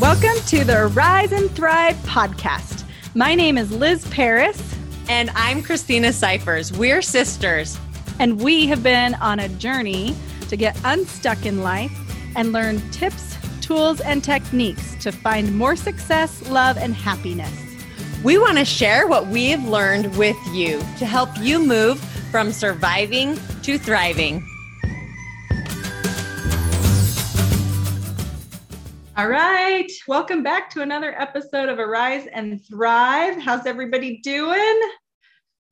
Welcome to the Rise and Thrive podcast. My name is Liz Paris. And I'm Christina Cyphers. We're sisters. And we have been on a journey to get unstuck in life and learn tips, tools, and techniques to find more success, love, and happiness. We want to share what we've learned with you to help you move from surviving to thriving. All right. Welcome back to another episode of Arise and Thrive. How's everybody doing?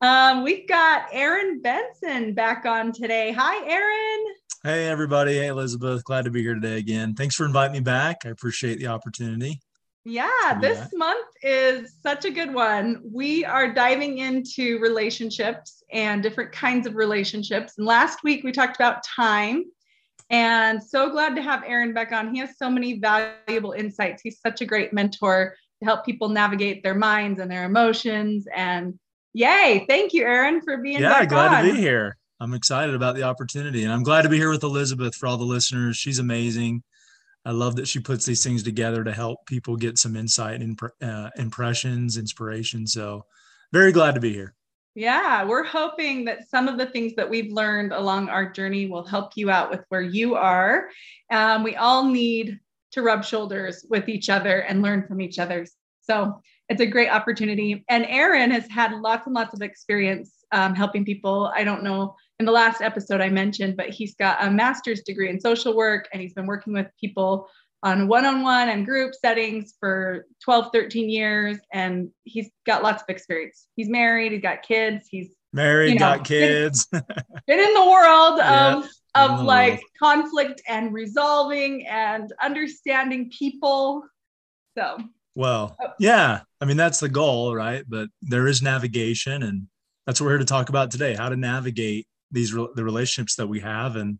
Um, we've got Aaron Benson back on today. Hi, Aaron. Hey, everybody. Hey, Elizabeth. Glad to be here today again. Thanks for inviting me back. I appreciate the opportunity. Yeah, this back. month is such a good one. We are diving into relationships and different kinds of relationships. And last week we talked about time and so glad to have Aaron back on. He has so many valuable insights. He's such a great mentor to help people navigate their minds and their emotions. And yay, thank you, Aaron, for being here. yeah, glad on. to be here. I'm excited about the opportunity, and I'm glad to be here with Elizabeth for all the listeners. She's amazing. I love that she puts these things together to help people get some insight and uh, impressions, inspiration. So, very glad to be here. Yeah, we're hoping that some of the things that we've learned along our journey will help you out with where you are. Um, we all need to rub shoulders with each other and learn from each other. So it's a great opportunity. And Aaron has had lots and lots of experience um, helping people. I don't know in the last episode I mentioned, but he's got a master's degree in social work and he's been working with people on one-on-one and group settings for 12 13 years and he's got lots of experience. He's married he's got kids he's married you know, got kids. been, been, in the world yeah, of of like world. conflict and resolving and understanding people. So. Well oh. yeah i mean that's the goal right? But there is navigation and that's what we're here to talk about today how to navigate these the relationships that we have. And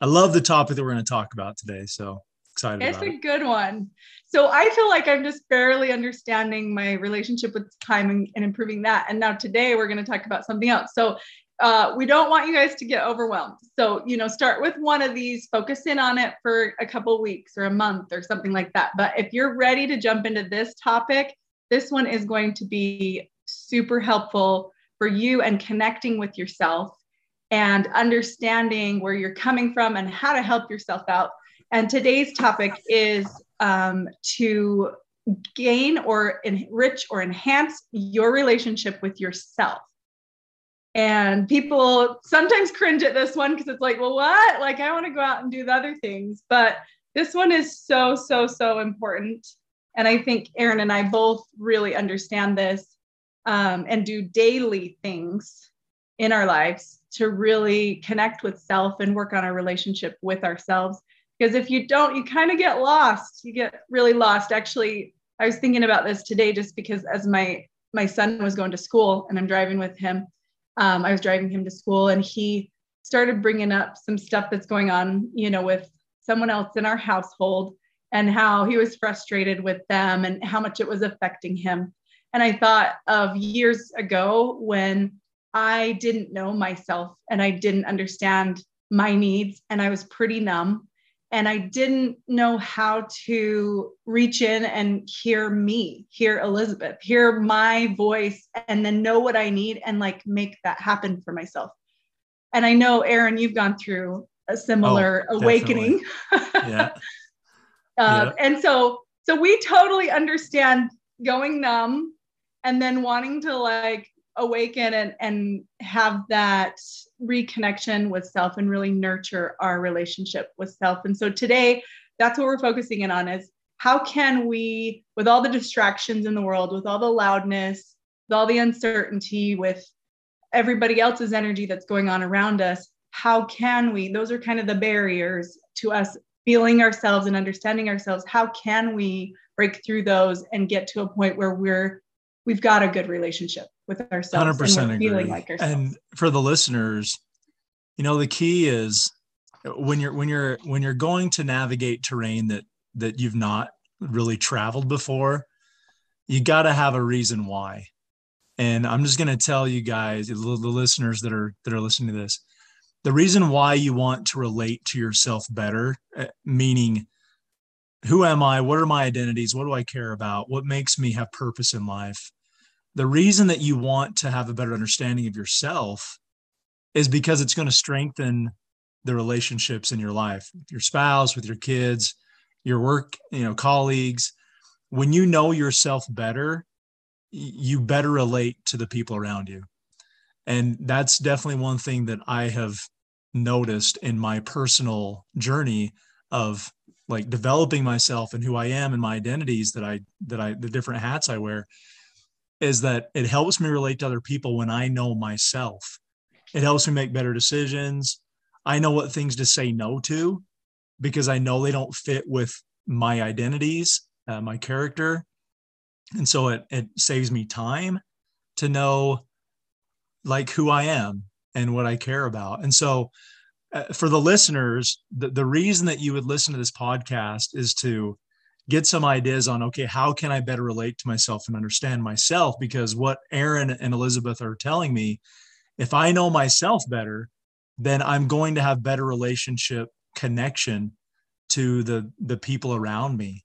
i love the topic that we're going to talk about today so excited it's a it. good one. So i feel like i'm just barely understanding my relationship with time and, and improving that. And now today we're going to talk about something else. So uh, we don't want you guys to get overwhelmed. So you know start with one of these focus in on it for a couple weeks or a month or something like that. But if you're ready to jump into this topic this one is going to be super helpful for you and connecting with yourself and understanding where you're coming from and how to help yourself out and today's topic is um, to gain or enrich or enhance your relationship with yourself. And people sometimes cringe at this one because it's like, well, what? Like, I want to go out and do the other things. But this one is so, so, so important. And I think Aaron and I both really understand this um, and do daily things in our lives to really connect with self and work on our relationship with ourselves because if you don't you kind of get lost. You get really lost. Actually i was thinking about this today just because as my my son was going to school and i'm driving with him um, i was driving him to school and he started bringing up some stuff that's going on you know with someone else in our household and how he was frustrated with them and how much it was affecting him. And i thought of years ago when i didn't know myself and i didn't understand my needs and i was pretty numb and I didn't know how to reach in and hear me, hear Elizabeth, hear my voice, and then know what I need and like make that happen for myself. And I know, Aaron, you've gone through a similar oh, awakening. yeah. uh, yeah. And so, so we totally understand going numb and then wanting to like awaken and, and have that reconnection with self and really nurture our relationship with self. And so today, that's what we're focusing in on is how can we, with all the distractions in the world, with all the loudness, with all the uncertainty, with everybody else's energy that's going on around us, how can we, those are kind of the barriers to us feeling ourselves and understanding ourselves. How can we break through those and get to a point where we're we've got a good relationship with ourselves 100% and agree. feeling like ourselves. And for the listeners, you know, the key is when you're when you're when you're going to navigate terrain that that you've not really traveled before, you got to have a reason why. And I'm just going to tell you guys, the listeners that are that are listening to this, the reason why you want to relate to yourself better, eh, meaning who am I? What are my identities? What do I care about? What makes me have purpose in life? The reason that you want to have a better understanding of yourself is because it's going to strengthen the relationships in your life, your spouse, with your kids, your work, you know, colleagues. When you know yourself better, you better relate to the people around you. And that's definitely one thing that I have noticed in my personal journey of like developing myself and who I am and my identities that I that I the different hats I wear is that it helps me relate to other people when I know myself. It helps me make better decisions. I know what things to say no to because I know they don't fit with my identities, uh, my character. And so it, it saves me time to know like who I am and what I care about. And so uh, for the listeners, the, the reason that you would listen to this podcast is to get some ideas on okay, how can I better relate to myself and understand myself? Because what Aaron and Elizabeth are telling me, if I know myself better, then I'm going to have better relationship connection to the the people around me.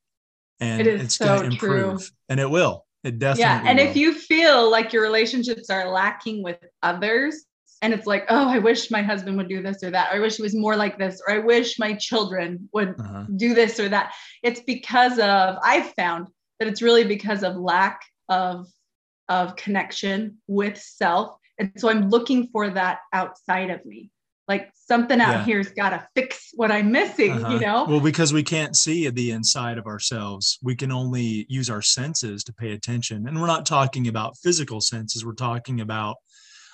And it it's so going to improve. True. And it will. It definitely Yeah. And will. if you feel like your relationships are lacking with others, and it's like oh i wish my husband would do this or that. Or i wish he was more like this. Or i wish my children would uh-huh. do this or that. It's because of i've found that it's really because of lack of of connection with self. And so i'm looking for that outside of me. Like something out yeah. here's got to fix what i'm missing uh-huh. you know? Well because we can't see the inside of ourselves. We can only use our senses to pay attention. And we're not talking about physical senses. We're talking about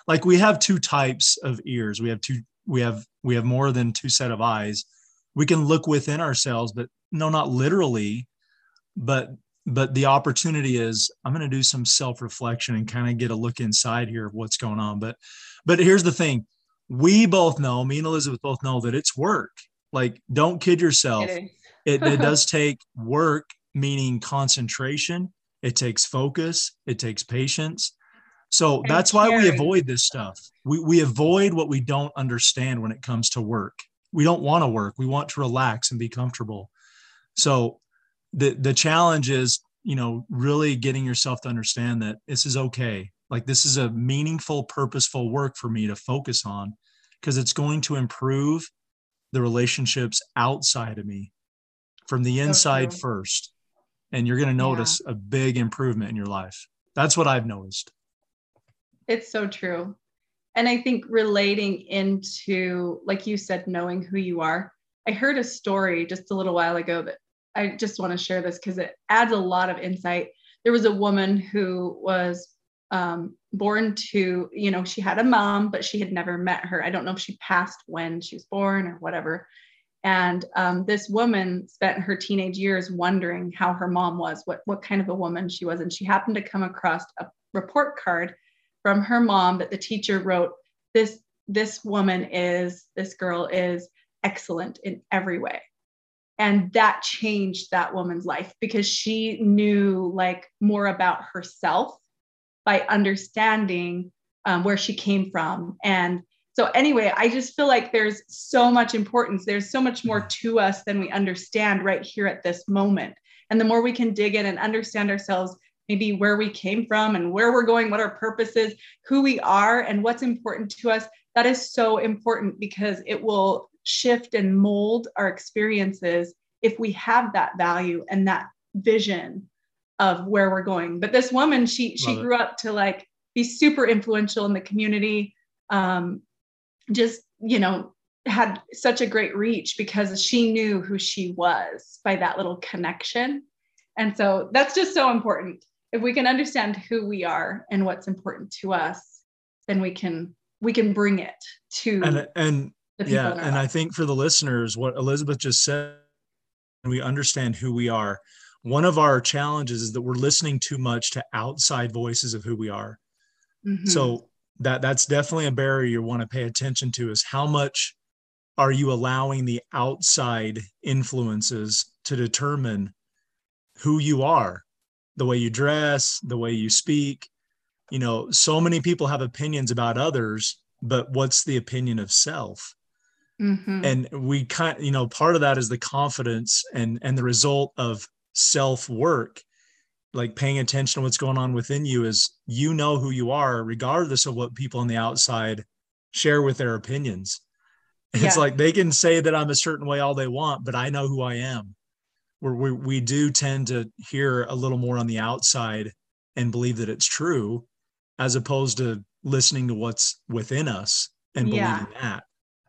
like we have two types of ears. We have two we have we have more than two set of eyes. We can look within ourselves but no not literally but but the opportunity is i'm going to do some self reflection and kind of get a look inside here of what's going on. But but here's the thing. We both know me and elizabeth both know that it's work. Like don't kid yourself. It, it does take work meaning concentration. It takes focus. It takes patience so that's why we avoid this stuff. We, we avoid what we don't understand when it comes to work. We don't want to work. We want to relax and be comfortable. So the the challenge is, you know, really getting yourself to understand that this is okay. Like this is a meaningful, purposeful work for me to focus on because it's going to improve the relationships outside of me from the inside first. And you're going to notice yeah. a big improvement in your life. That's what I've noticed. It's so true. And I think relating into, like you said, knowing who you are. I heard a story just a little while ago that I just want to share this because it adds a lot of insight. There was a woman who was um, born to, you know, she had a mom, but she had never met her. I don't know if she passed when she was born or whatever. And um, this woman spent her teenage years wondering how her mom was, what what kind of a woman she was, and she happened to come across a report card from her mom that the teacher wrote this this woman is this girl is excellent in every way. And that changed that woman's life because she knew like more about herself by understanding um, where she came from. And so anyway i just feel like there's so much importance. There's so much more to us than we understand right here at this moment. And the more we can dig in and understand ourselves maybe where we came from and where we're going, what our purpose is, who we are, and what's important to us. That is so important because it will shift and mold our experiences if we have that value and that vision of where we're going. But this woman, she she grew up to like be super influential in the community. Um, just you know had such a great reach because she knew who she was by that little connection. And so that's just so important if we can understand who we are and what's important to us, then we can we can bring it to and and yeah, and I think for the listeners, what Elizabeth just said, we understand who we are. One of our challenges is that we're listening too much to outside voices of who we are. Mm-hmm. So that that's definitely a barrier you want to pay attention to is how much are you allowing the outside influences to determine who you are the way you dress, the way you speak. You know, so many people have opinions about others, but what's the opinion of self? Mm-hmm. And we kind you know, part of that is the confidence and and the result of self work, like paying attention to what's going on within you is you know who you are, regardless of what people on the outside share with their opinions. Yeah. It's like they can say that I'm a certain way all they want, but I know who I am. Where we, we do tend to hear a little more on the outside and believe that it's true, as opposed to listening to what's within us and yeah. believing that.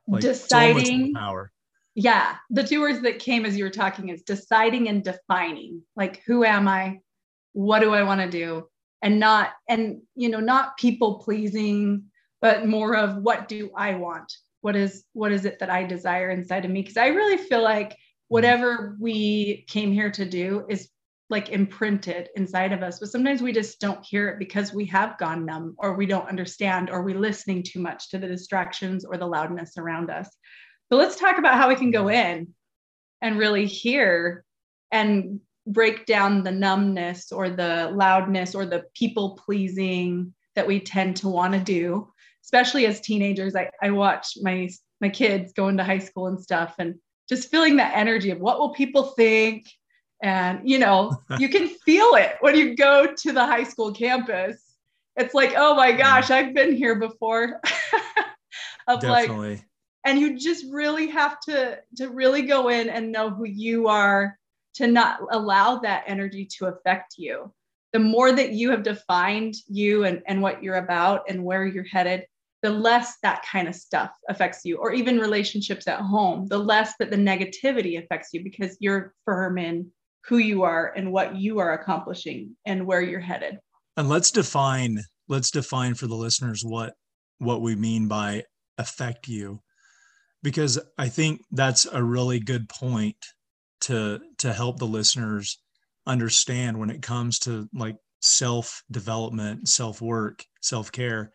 Like, deciding so power. Yeah. The two words that came as you were talking is deciding and defining. Like, who am I? What do I want to do? And not, and, you know, not people pleasing, but more of what do I want? What is, what is it that I desire inside of me? Because I really feel like Mm-hmm. whatever we came here to do is like imprinted inside of us but sometimes we just don't hear it because we have gone numb or we don't understand or we're listening too much to the distractions or the loudness around us. But let's talk about how we can go mm-hmm. in and really hear and break down the numbness or the loudness or the people pleasing that we tend to want to do especially as teenagers. I, I watch my my kids go into high school and stuff and just feeling that energy of what will people think and, you know, you can feel it when you go to the high school campus. It's like, oh my gosh, I've been here before. of Definitely. like, and you just really have to to really go in and know who you are to not allow that energy to affect you. The more that you have defined you and, and what you're about and where you're headed, the less that kind of stuff affects you, or even relationships at home, the less that the negativity affects you because you're firm in who you are and what you are accomplishing and where you're headed. And let's define let's define for the listeners what what we mean by affect you because I think that's a really good point to to help the listeners understand when it comes to like self development, self work, self care.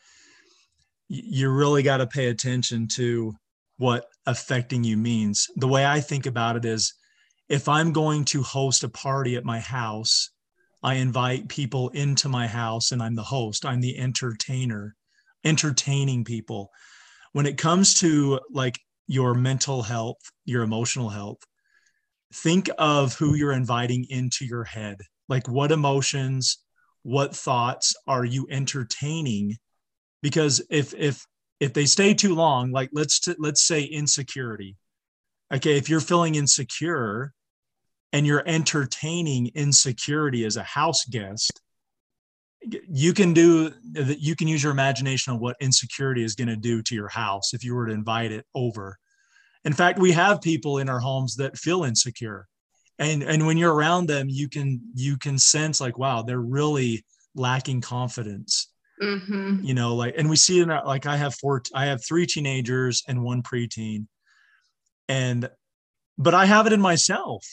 You really got to pay attention to what affecting you means. The way I think about it is if I'm going to host a party at my house, I invite people into my house and I'm the host, I'm the entertainer, entertaining people. When it comes to like your mental health, your emotional health, think of who you're inviting into your head. Like what emotions, what thoughts are you entertaining? Because if if if they stay too long, like let's t- let's say insecurity. Okay, if you're feeling insecure, and you're entertaining insecurity as a house guest you can do you can use your imagination on what insecurity is going to do to your house if you were to invite it over. In fact we have people in our homes that feel insecure. And and when you're around them you can you can sense like wow they're really lacking confidence mm-hmm. you know like and we see in our, like i have four i have three teenagers and one preteen and but i have it in myself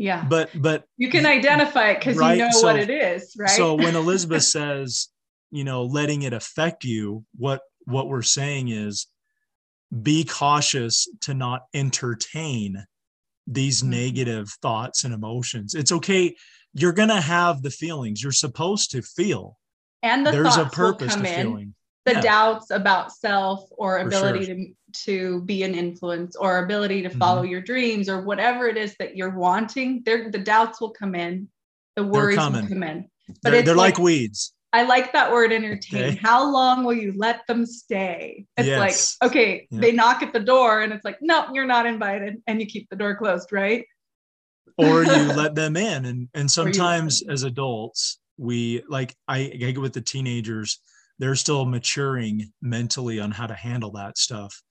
yeah. But but you can identify it because right? you know so, what it is, right? So when Elizabeth says, you know, letting it affect you, what what we're saying is be cautious to not entertain these mm-hmm. negative thoughts and emotions. It's okay. You're gonna have the feelings. You're supposed to feel. And the there's a purpose to in. feeling the yeah. doubts about self or ability sure. to to be an influence or ability to follow mm-hmm. your dreams or whatever it is that you're wanting there the doubts will come in the worries will come in but they're, they're like, like, weeds i like that word entertain okay. how long will you let them stay it's yes. like okay yeah. they knock at the door and it's like no you're not invited and you keep the door closed right or you let them in and and sometimes as adults we like i, I get with the teenagers they're still maturing mentally on how to handle that stuff.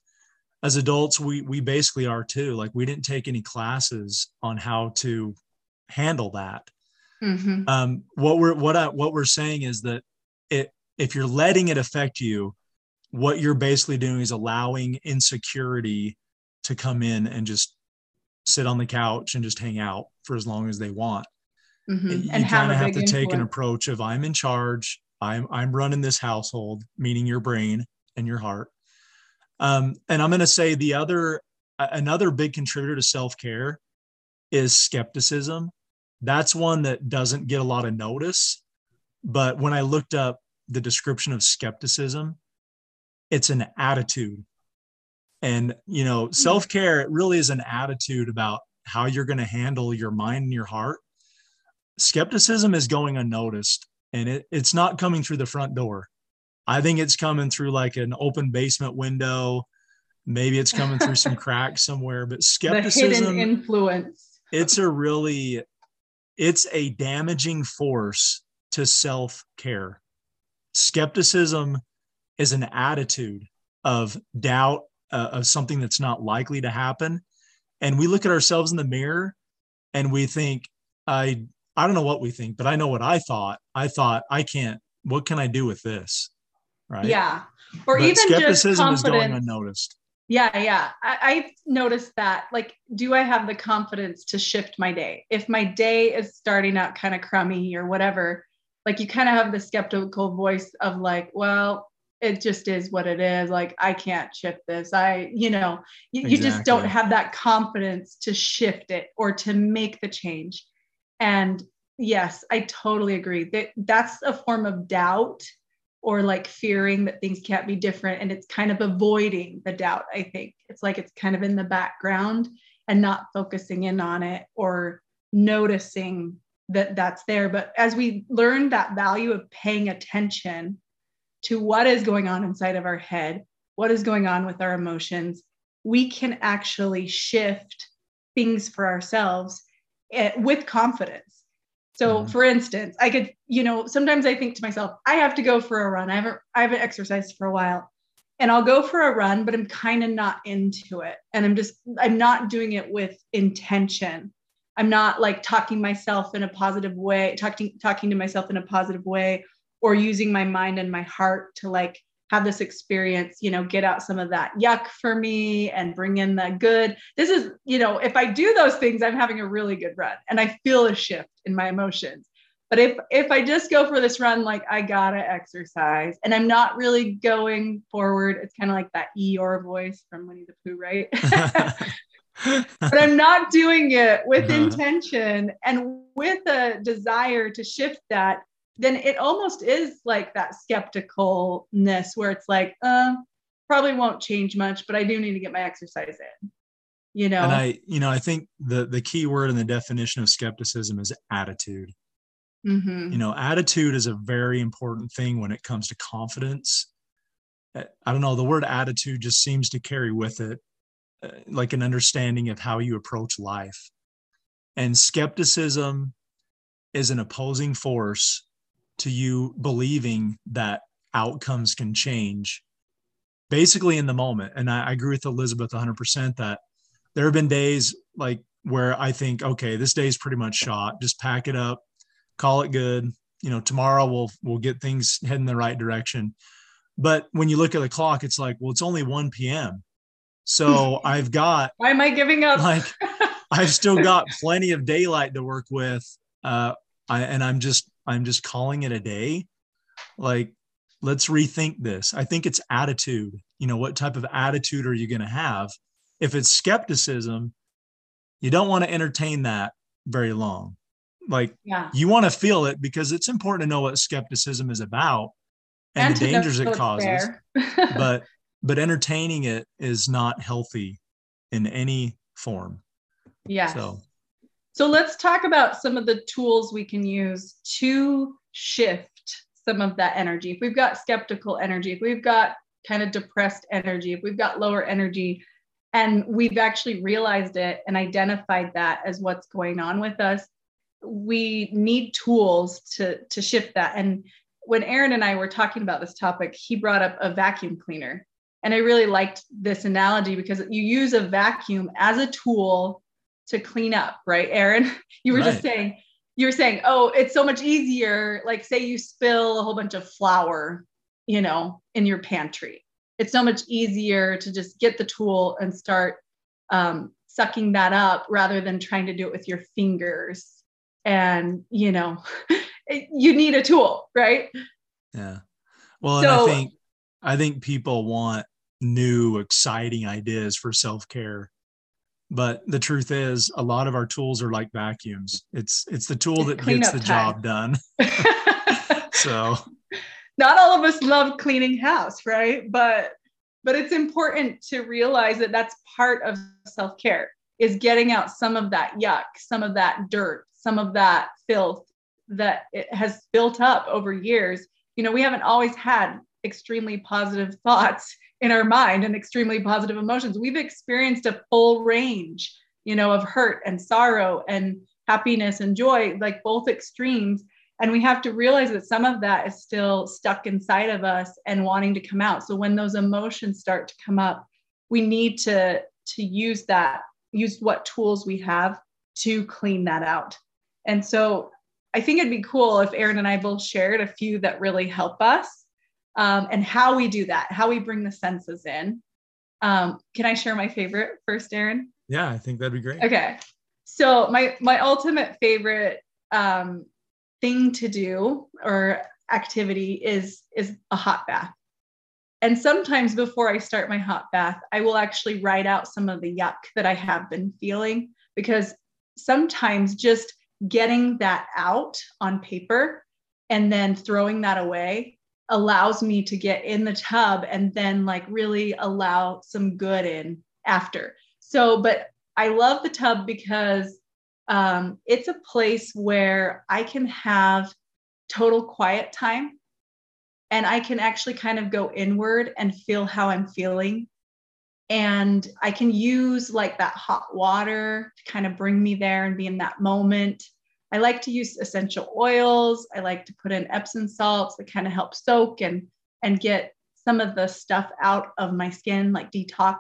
As adults we we basically are too. Like we didn't take any classes on how to handle that. Mm-hmm. um, what we're what I, what we're saying is that it if you're letting it affect you what you're basically doing is allowing insecurity to come in and just sit on the couch and just hang out for as long as they want mm-hmm. you kind of have to take an approach of i'm in charge I'm I'm running this household, meaning your brain and your heart. Um, and I'm going to say the other another big contributor to self care is skepticism. That's one that doesn't get a lot of notice, but when I looked up the description of skepticism, it's an attitude. And, you know, Hmm. self care it really is an attitude about how you're going to handle your mind and your heart. Skepticism is going unnoticed and it, it's not coming through the front door. I think it's coming through like an open basement window. Maybe it's coming through some cracks somewhere, but skepticism hidden influence. it's a really it's a damaging force to self-care skepticism is an attitude of doubt uh, of something that's not likely to happen and we look at ourselves in the mirror and we think i i don't know what we think but i know what i thought i thought i can't what can i do with this right Yeah. Or But even just skepticism is going unnoticed Yeah, yeah. I, I've noticed that. Like, do I have the confidence to shift my day? If my day is starting out kind of crummy or whatever, like you kind of have the skeptical voice of like, well, it just is what it is. Like, I can't shift this. I, you know, you, you just don't have that confidence to shift it or to make the change. And yes, I totally agree that that's a form of doubt or like fearing that things can't be different. And it's kind of avoiding the doubt i think. It's like it's kind of in the background and not focusing in on it or noticing that that's there. But as we learn that value of paying attention to what is going on inside of our head what is going on with our emotions we can actually shift things for ourselves with confidence so Mhm. for instance, I could, you know, sometimes I think to myself, I have to go for a run. I haven't I haven't exercised for a while. And I'll go for a run, but I'm kind of not into it. And I'm just I'm not doing it with intention. I'm not like talking myself in a positive way, talking talking to myself in a positive way or using my mind and my heart to like have this experience, you know, get out some of that yuck for me and bring in the good. This is, you know, if I do those things, I'm having a really good run and I feel a shift in my emotions. But if if I just go for this run, like I gotta exercise and I'm not really going forward, it's kind of like that Eeyore voice from Winnie the Pooh, right? but I'm not doing it with Uh-huh. intention and with a desire to shift that, then it almost is like that skepticalness where it's like, uh, probably won't change much, but I do need to get my exercise in. You know, and i you know i think the the key word in the definition of skepticism is attitude Mhm. you know attitude is a very important thing when it comes to confidence Uh, i don't know the word attitude just seems to carry with it uh, like an understanding of how you approach life and skepticism is an opposing force to you believing that outcomes can change basically in the moment. And i, I agree with elizabeth 100% that there have been days like where i think okay this day's pretty much shot. Just pack it up call it good. You know tomorrow we'll we'll get things heading the right direction. But when you look at the clock it's like well it's only 1 p.m so i've got why am I giving up? like i've still got plenty of daylight to work with uh I, and i'm just i'm just calling it a day. Like let's rethink this. I think it's attitude. You know what type of attitude are you going to have? If it's skepticism you don't want to entertain that very long. Like yeah. you want to feel it because it's important to know what skepticism is about and, the dangers it causes. but but entertaining it is not healthy in any form. Yeah. so So let's talk about some of the tools we can use to shift some of that energy. If we've got skeptical energy, if we've got kind of depressed energy, if we've got lower energy, and we've actually realized it and identified that as what's going on with us, we need tools to to shift that. And when Aaron and I were talking about this topic, he brought up a vacuum cleaner. And I really liked this analogy because you use a vacuum as a tool to clean up, right, Aaron? You were just saying, you were saying, oh, it's so much easier. Like, say you spill a whole bunch of flour, you know, in your pantry. It's so much easier to just get the tool and start um, sucking that up rather than trying to do it with your fingers. And, you know, you need a tool, right? yeah well So- and i think i think people want new exciting ideas for self-care but the truth is a lot of our tools are like vacuums it's it's the tool that gets the time. job done so Not all of us love cleaning house, right? But but it's important to realize that that's part of self-care is getting out some of that yuck some of that dirt some of that filth that it has built up over years you know we haven't always had extremely positive thoughts in our mind and extremely positive emotions. We've experienced a full range you know of hurt and sorrow and happiness and joy like both extremes. And we have to realize that some of that is still stuck inside of us and wanting to come out. So when those emotions start to come up we need to to use that use what tools we have to clean that out. And so i think it'd be cool if Aaron and i both shared a few that really help us um, and how we do that how we bring the senses in. Um, can i share my favorite first Aaron? Yeah i think that'd be great. Okay. So my my ultimate favorite um, thing to do or activity is is a hot bath. And sometimes before I start my hot bath, I will actually write out some of the yuck that I have been feeling because sometimes just getting that out on paper and then throwing that away allows me to get in the tub and then like really allow some good in after. So, but I love the tub because um, it's a place where I can have total quiet time and I can actually kind of go inward and feel how I'm feeling. And I can use like that hot water to kind of bring me there and be in that moment. I like to use essential oils. I like to put in Epsom salts that kind of help soak and and get some of the stuff out of my skin, like detox.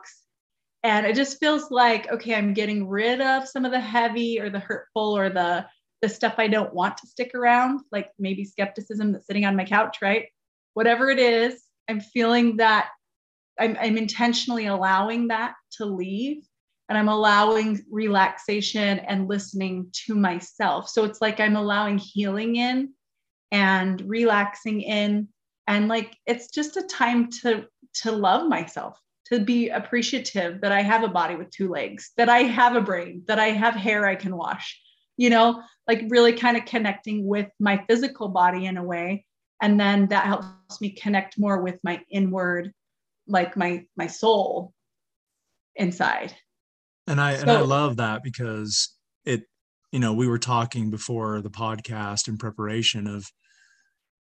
And it just feels like okay i'm getting rid of some of the heavy or the hurtful or the the stuff i don't want to stick around like maybe skepticism that's sitting on my couch right? Whatever it is i'm feeling that i'm, I'm intentionally allowing that to leave and i'm allowing relaxation and listening to myself so it's like i'm allowing healing in and relaxing in and like it's just a time to to love myself to be appreciative that I have a body with two legs, that I have a brain, that I have hair I can wash, you know, like really kind of connecting with my physical body in a way. And then that helps me connect more with my inward, like my my soul inside. And I so, and I love that because it, you know, we were talking before the podcast in preparation of,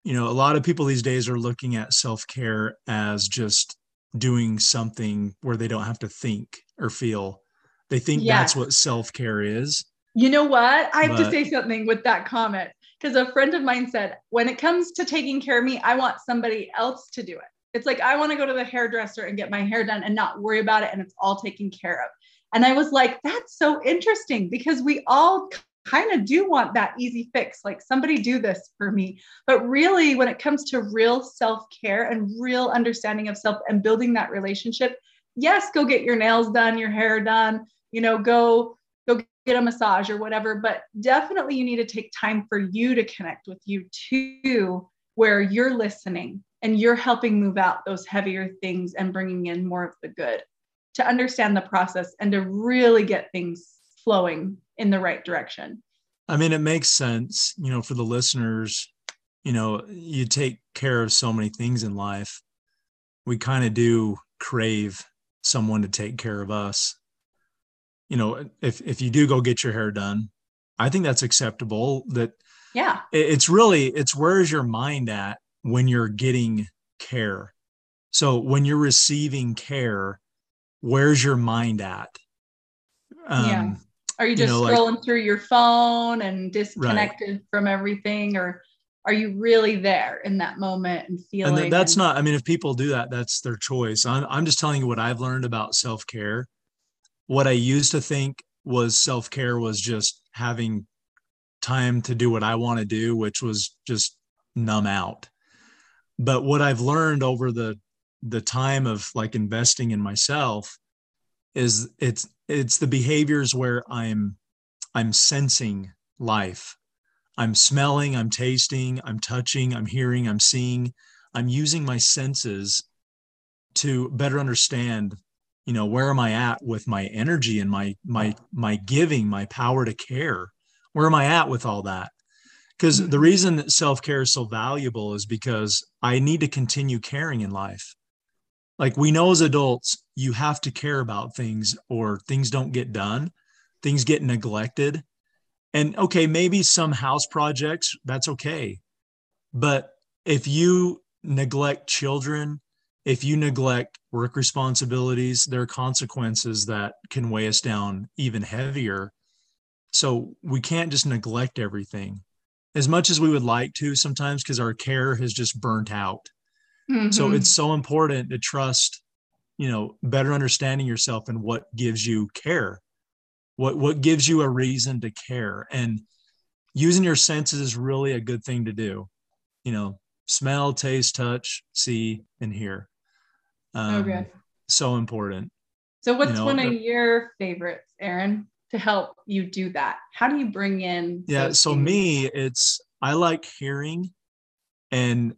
you know, a lot of people these days are looking at self-care as just doing something where they don't have to think or feel. They think that's what self care is. You know what? I have but, to say something with that comment because a friend of mine said, when it comes to taking care of me, I want somebody else to do it. It's like I want to go to the hairdresser and get my hair done and not worry about it and it's all taken care of. And I was like, that's so interesting because we all kind of do want that easy fix like somebody do this for me. But really when it comes to real self-care and real understanding of self and building that relationship yes go get your nails done your hair done you know go go get a massage or whatever but definitely you need to take time for you to connect with you too where you're listening and you're helping move out those heavier things and bringing in more of the good to understand the process and to really get things flowing in the right direction. I mean, it makes sense, you know, for the listeners, you know, you take care of so many things in life. We kind of do crave someone to take care of us. You know, if if you do go get your hair done, I think that's acceptable. That yeah, it's really it's where's your mind at when you're getting care. So when you're receiving care, where's your mind at? Um, yeah. Are you just you know, scrolling like, through your phone and disconnected right. from everything, or are you really there in that moment and feeling? And that's and- not. I mean, if people do that, that's their choice. I'm I'm just telling you what I've learned about self care. What I used to think was self care was just having time to do what I want to do, which was just numb out. But what I've learned over the the time of like investing in myself is it's it's the behaviors where i'm i'm sensing life. I'm smelling i'm tasting i'm touching i'm hearing i'm seeing. I'm using my senses to better understand you know where am i at with my energy and my my my giving my power to care? Where am i at with all that? Because the mm-hmm. reason that self-care is so valuable is because i need to continue caring in life like we know as adults you have to care about things or things don't get done things get neglected. And okay maybe some house projects that's okay. But if you neglect children if you neglect work responsibilities there are consequences that can weigh us down even heavier. So we can't just neglect everything. As much as we would like to sometimes because our care has just burnt out Mm-hmm. So it's so important to trust, you know, better understanding yourself and what gives you care. What what gives you a reason to care and using your senses is really a good thing to do. You know, smell, taste, touch, see and hear. Um, okay. So important. So what's you know, one of your favorites, Aaron, to help you do that? How do you bring in Yeah, so things? me, it's I like hearing and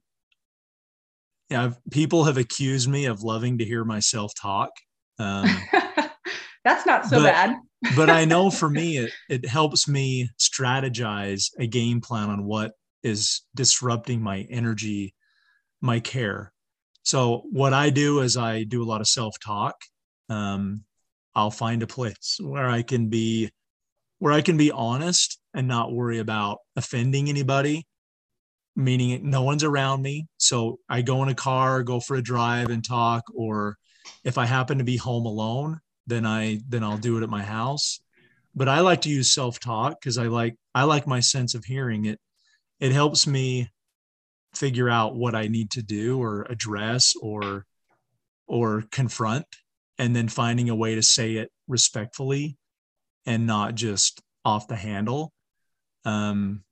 yeah, people have accused me of loving to hear myself talk. Um, That's not so but, bad. but I know for me, it, it helps me strategize a game plan on what is disrupting my energy, my care. So what I do is I do a lot of self talk. Um, I'll find a place where I can be, where I can be honest and not worry about offending anybody meaning no one's around me. So I go in a car, go for a drive and talk, or if I happen to be home alone, then I then I'll do it at my house. But I like to use self-talk because I like I like my sense of hearing it. It helps me figure out what I need to do or address or or confront and then finding a way to say it respectfully and not just off the handle. Um,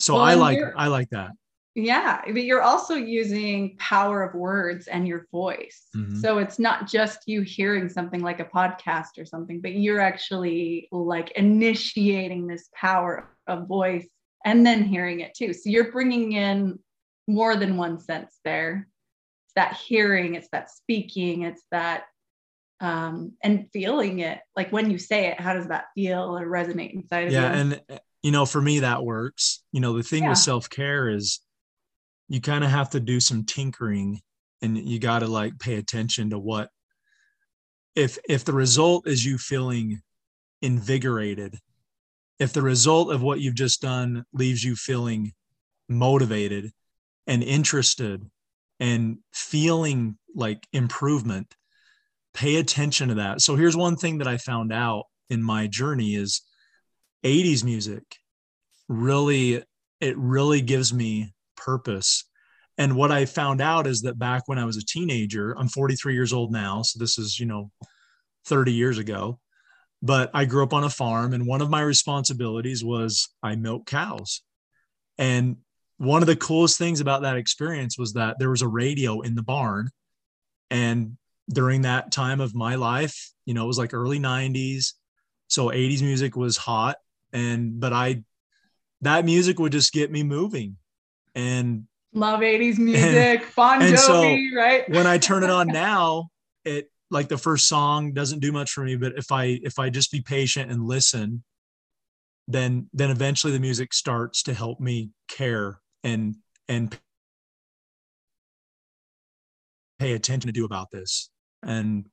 so well, I like I like that. Yeah, but you're also using power of words and your voice. Mm-hmm. So it's not just you hearing something like a podcast or something, but you're actually like initiating this power of voice and then hearing it too. So you're bringing in more than one sense there. It's that hearing, it's that speaking, it's that um and feeling it. Like when you say it, how does that feel or resonate inside of yeah, you? Yeah, and you know, for me that works. You know, the thing yeah. with self-care is you kind of have to do some tinkering and you got to like pay attention to what if if the result is you feeling invigorated if the result of what you've just done leaves you feeling motivated and interested and feeling like improvement pay attention to that so here's one thing that i found out in my journey is 80s music really it really gives me purpose. And what I found out is that back when I was a teenager, I'm 43 years old now. So this is, you know, 30 years ago. But I grew up on a farm, and one of my responsibilities was I milk cows. And one of the coolest things about that experience was that there was a radio in the barn. And during that time of my life, you know, it was like early 90s. So 80s music was hot. And, but I, that music would just get me moving and love 80s music, and, Bon Jovi, so right? when I turn it on now, it like the first song doesn't do much for me, but if I if I just be patient and listen, then then eventually the music starts to help me care and and pay attention to do about this. And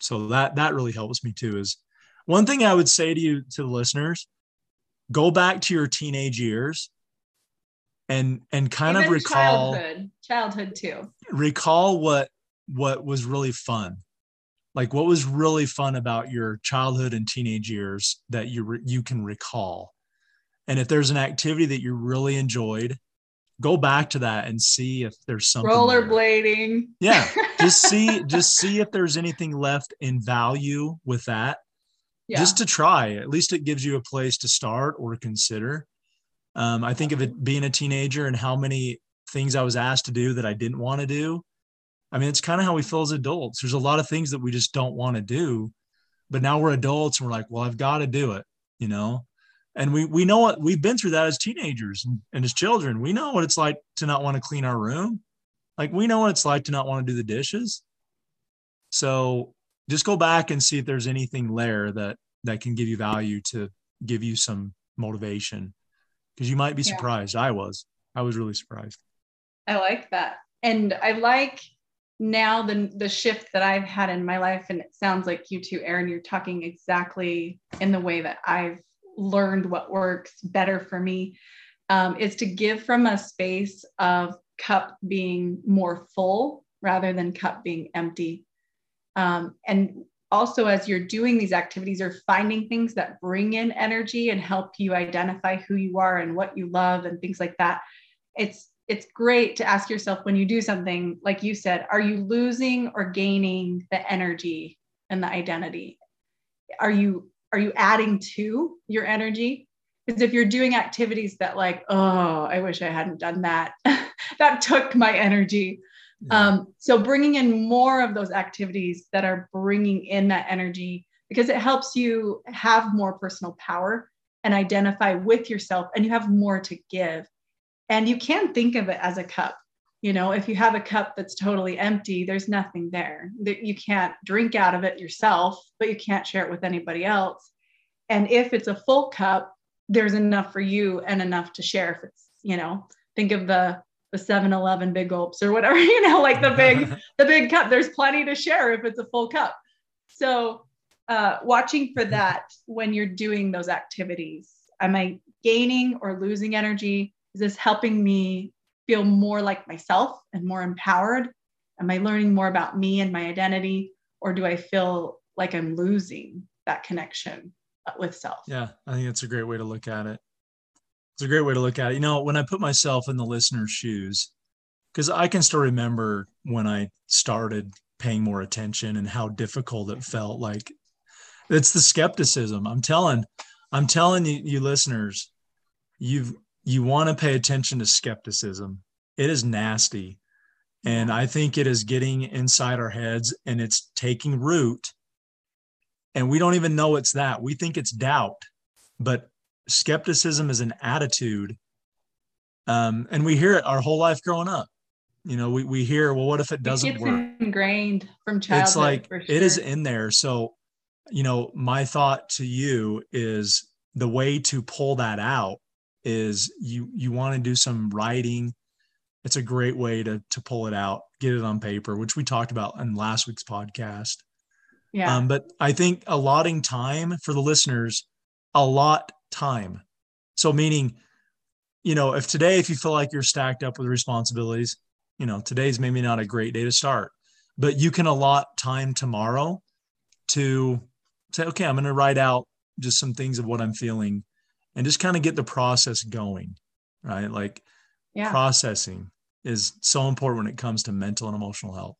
so that that really helps me too is one thing I would say to you to the listeners, go back to your teenage years and and kind Even of recall childhood childhood too. recall what what was really fun. Like what was really fun about your childhood and teenage years that you re- you can recall. And if there's an activity that you really enjoyed go back to that and see if there's something rollerblading. Yeah just see just see if there's anything left in value with that yeah. just to try at least it gives you a place to start or consider um, I think of it being a teenager and how many things I was asked to do that I didn't want to do. I mean, it's kind of how we feel as adults. There's a lot of things that we just don't want to do, but now we're adults and we're like, well, I've got to do it, you know? And we, we know what we've been through that as teenagers and, and as children. We know what it's like to not want to clean our room. Like we know what it's like to not want to do the dishes. So just go back and see if there's anything there that that can give you value to give you some motivation because you might be surprised. Yeah. I was. I was really surprised. I like that. And I like now the the shift that I've had in my life, and it sounds like you too, Aaron, you're talking exactly in the way that I've learned what works better for me, um, is to give from a space of cup being more full rather than cup being empty. Um, and also, as you're doing these activities or finding things that bring in energy and help you identify who you are and what you love and things like that, it's it's great to ask yourself when you do something like you said are you losing or gaining the energy and the identity? Are you are you adding to your energy? Because if you're doing activities that like oh i wish i hadn't done that that took my energy um, so bringing in more of those activities that are bringing in that energy because it helps you have more personal power and identify with yourself and you have more to give and you can think of it as a cup. You know, if you have a cup that's totally empty, there's nothing there. That you can't drink out of it yourself, but you can't share it with anybody else. And if it's a full cup, there's enough for you and enough to share. If it's, you know, think of the the 7-Eleven big gulps or whatever, you know, like the big the big cup. There's plenty to share if it's a full cup. So uh, watching for that when you're doing those activities. Am I gaining or losing energy? Is this helping me feel more like myself and more empowered? Am I learning more about me and my identity? Or do I feel like I'm losing that connection with self? Yeah, I think that's a great way to look at it. It's a great way to look at it. You know, when I put myself in the listener's shoes, because I can still remember when I started paying more attention and how difficult it felt. Like it's the skepticism. I'm telling, I'm telling you, you listeners, you've you want to pay attention to skepticism. It is nasty. And I think it is getting inside our heads and it's taking root. And we don't even know it's that. We think it's doubt, but skepticism is an attitude. Um, and we hear it our whole life growing up. You know, we, we hear, well, what if it doesn't it's work? ingrained from childhood. It's like sure. it is in there. So, you know, my thought to you is the way to pull that out is you you want to do some writing it's a great way to to pull it out get it on paper which we talked about in last week's podcast yeah um, but i think allotting time for the listeners allot time so meaning you know if today if you feel like you're stacked up with responsibilities you know today's maybe not a great day to start but you can allot time tomorrow to say okay i'm going to write out just some things of what i'm feeling and just kind of get the process going, right? Like yeah. processing is so important when it comes to mental and emotional health.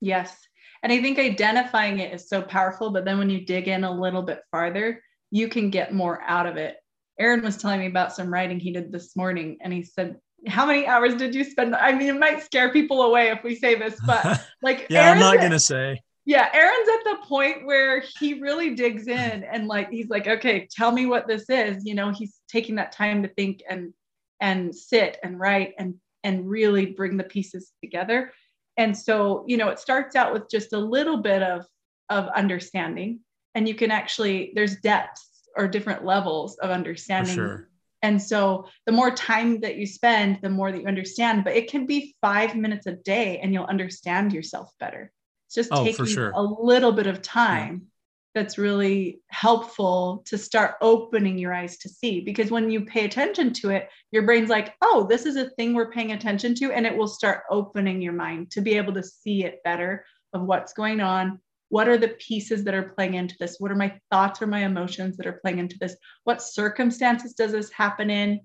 Yes. And I think identifying it is so powerful, but then when you dig in a little bit farther, you can get more out of it. Aaron was telling me about some writing he did this morning, and he said, How many hours did you spend? I mean, it might scare people away if we say this, but like, yeah, Aaron's I'm not going to say yeah aaron's at the point where he really digs in and like he's like okay tell me what this is you know he's taking that time to think and and sit and write and and really bring the pieces together and so you know it starts out with just a little bit of of understanding and you can actually there's depths or different levels of understanding sure. and so the more time that you spend the more that you understand but it can be five minutes a day and you'll understand yourself better it's just oh, taking sure. a little bit of time yeah. that's really helpful to start opening your eyes to see. Because when you pay attention to it, your brain's like, oh, this is a thing we're paying attention to. And it will start opening your mind to be able to see it better of what's going on. What are the pieces that are playing into this? What are my thoughts or my emotions that are playing into this? What circumstances does this happen in?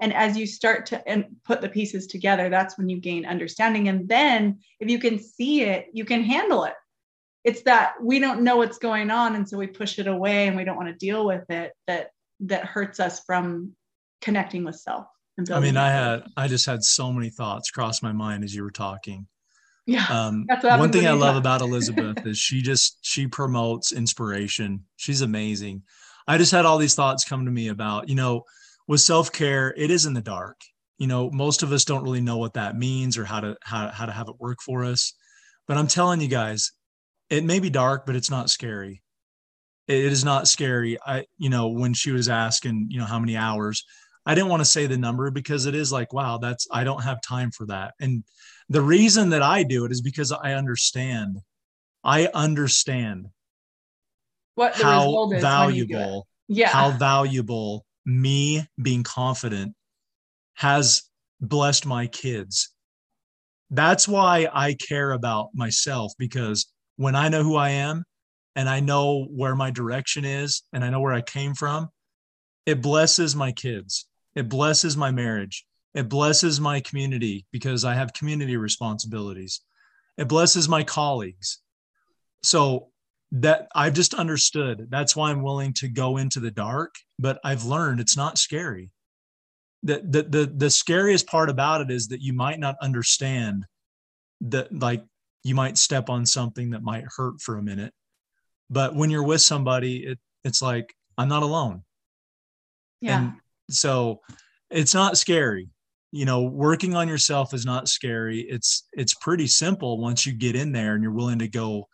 and as you start to and put the pieces together that's when you gain understanding and then if you can see it you can handle it it's that we don't know what's going on and so we push it away and we don't want to deal with it that that hurts us from connecting with self i mean i had i just had so many thoughts cross my mind as you were talking yeah um, one thing i love about elizabeth is she just she promotes inspiration. She's amazing. I just had all these thoughts come to me about you know with self-care it is in the dark. You know most of us don't really know what that means or how to how, how to have it work for us. But i'm telling you guys it may be dark but it's not scary. It is not scary. I you know when she was asking you know how many hours I didn't want to say the number because it is like, wow, that's I don't have time for that. And the reason that I do it is because I understand. I understand what the how result is when you do it. valuable Yeah. how valuable me being confident has blessed my kids. That's why I care about myself because when I know who I am and I know where my direction is and I know where I came from, it blesses my kids. It blesses my marriage. It blesses my community because I have community responsibilities. It blesses my colleagues. So that I've just understood. That's why I'm willing to go into the dark, but I've learned it's not scary. The, the the the scariest part about it is that you might not understand that like you might step on something that might hurt for a minute. But when you're with somebody, it it's like I'm not alone. yeah. And so it's not scary. You know, working on yourself is not scary. It's it's pretty simple once you get in there and you're willing to go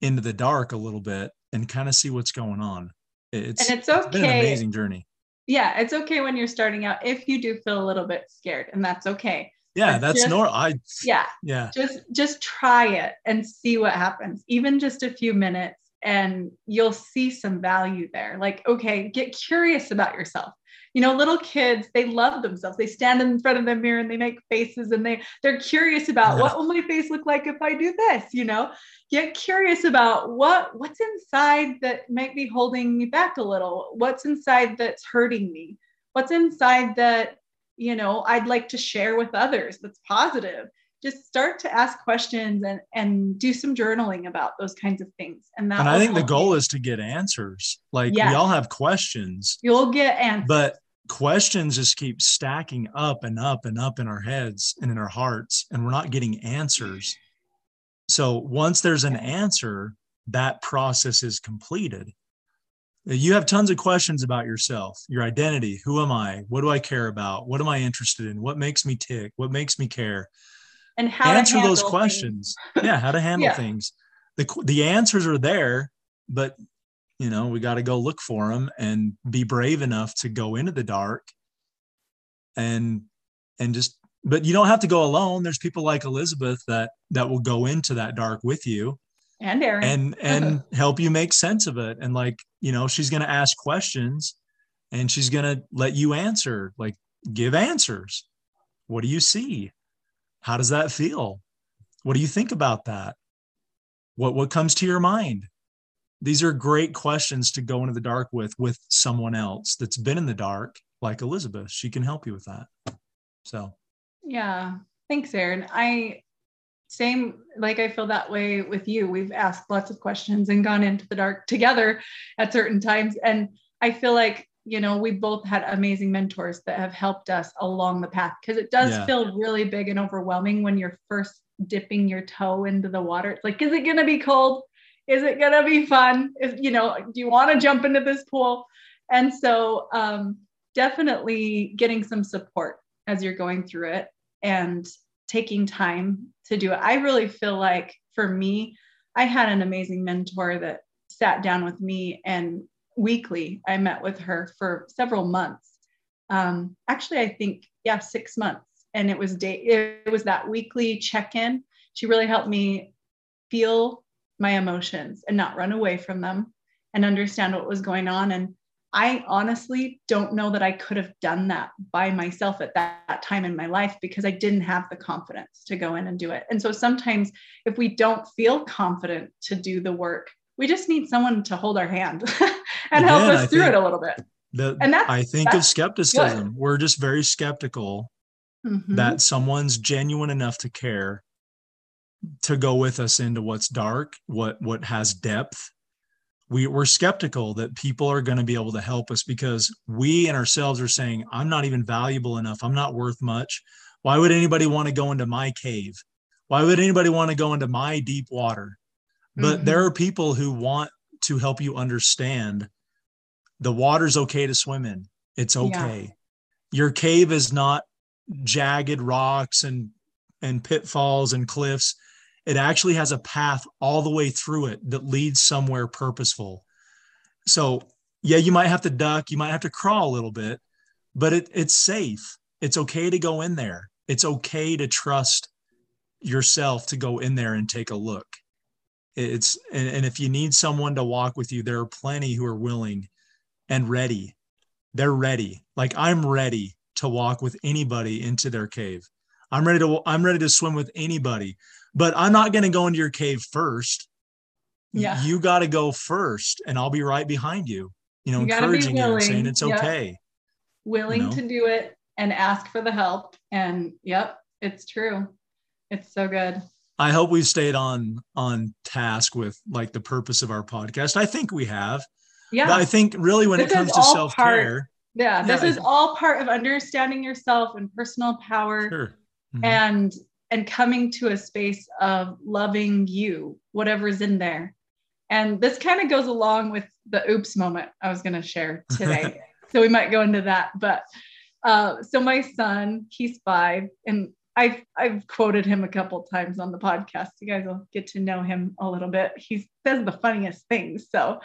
into the dark a little bit and kind of see what's going on. It's, and it's it's been an okay. amazing journey. yeah, it's okay when you're starting out if you do feel a little bit scared, and that's okay. Yeah, But that's just- normal. I Yeah. yeah. just just try it and see what happens even just a few minutes and you'll see some value there like okay get curious about yourself you know little kids they love themselves they stand in front of the mirror and they make faces and they they're curious about Yeah. what will my face look like if i do this you know get curious about what what's inside that might be holding me back a little what's inside that's hurting me what's inside that you know i'd like to share with others that's positive just start to ask questions and and do some journaling about those kinds of things and that And I think the goal you. is to get answers. Like Yes. we all have questions, you'll get answers but questions just keep stacking up and up and up in our heads and in our hearts and we're not getting answers. So once there's an answer that process is completed. You have tons of questions about yourself your identity who am i what do i care about what am i interested in what makes me tick what makes me care. And how to answer those questions. Yeah how to handle Yeah. things. The the answers are there but you know we got to go look for them and be brave enough to go into the dark and and just but you don't have to go alone. There's people like elizabeth that that will go into that dark with you and Aaron and and help you make sense of it. And like you know she's going to ask questions and she's going to let you answer like give answers. What do you see? How does that feel? What do you think about that? What what comes to your mind these are great questions to go into the dark with with someone else that's been in the dark like elizabeth she can help you with that so Yeah. Thanks, Aaron. I same like I feel that way with you. We've asked lots of questions and gone into the dark together at certain times. And I feel like, you know, we both had amazing mentors that have helped us along the path because it does Yeah. feel really big and overwhelming when you're first dipping your toe into the water. It's like, is it gonna be cold? Is it gonna be fun? Is you know, do you want to jump into this pool? And so um definitely getting some support as you're going through it and taking time to do it. I really feel like for me, I had an amazing mentor that sat down with me and weekly I met with her for several months. Um, actually, I think, yeah, six months. And it was day, it was that weekly check-in. She really helped me feel my emotions and not run away from them and understand what was going on. And I honestly don't know that I could have done that by myself at that, that, time in my life because I didn't have the confidence to go in and do it. And so sometimes if we don't feel confident to do the work, we just need someone to hold our hand and help us I through it a little bit. the, And that's- i think of that's skepticism we're just very skeptical Mhm. that someone's genuine enough to care to go with us into what's dark what what has depth. We, we're skeptical that people are going to be able to help us because we and ourselves are saying i'm not even valuable enough. I'm not worth much. Why would anybody want to go into my cave? Why would anybody want to go into my deep water? But Mhm. there are people who want to help you understand the water's okay to swim in. It's Yeah. okay. Your cave is not jagged rocks and and pitfalls and cliffs it actually has a path all the way through it that leads somewhere purposeful so yeah you might have to duck you might have to crawl a little bit but it, it's safe. It's okay to go in there. It's okay to trust yourself to go in there and take a look. It's and, and if you need someone to walk with you, there are plenty who are willing and ready. They're ready. Like I'm ready to walk with anybody into their cave. I'm ready to I'm ready to swim with anybody, but I'm not going to go into your cave first. Yeah. You got to go first and I'll be right behind you. You know, you encouraging you and saying it's yep. okay. Willing you know? to do it and ask for the help and yep, it's true. It's so good. I hope we've stayed on on task with like the purpose of our podcast. I think we have. Yeah. But I think really when this it comes to self care. Yeah, this yeah, is all part of understanding yourself and personal power sure. Mm-hmm. and and coming to a space of loving you, whatever's in there. And this kind of goes along with the oops moment I was going to share today. so we might go into that. But uh, so my son, he's five, and I've I've quoted him a couple times on the podcast. You guys will get to know him a little bit. He says the funniest things. So,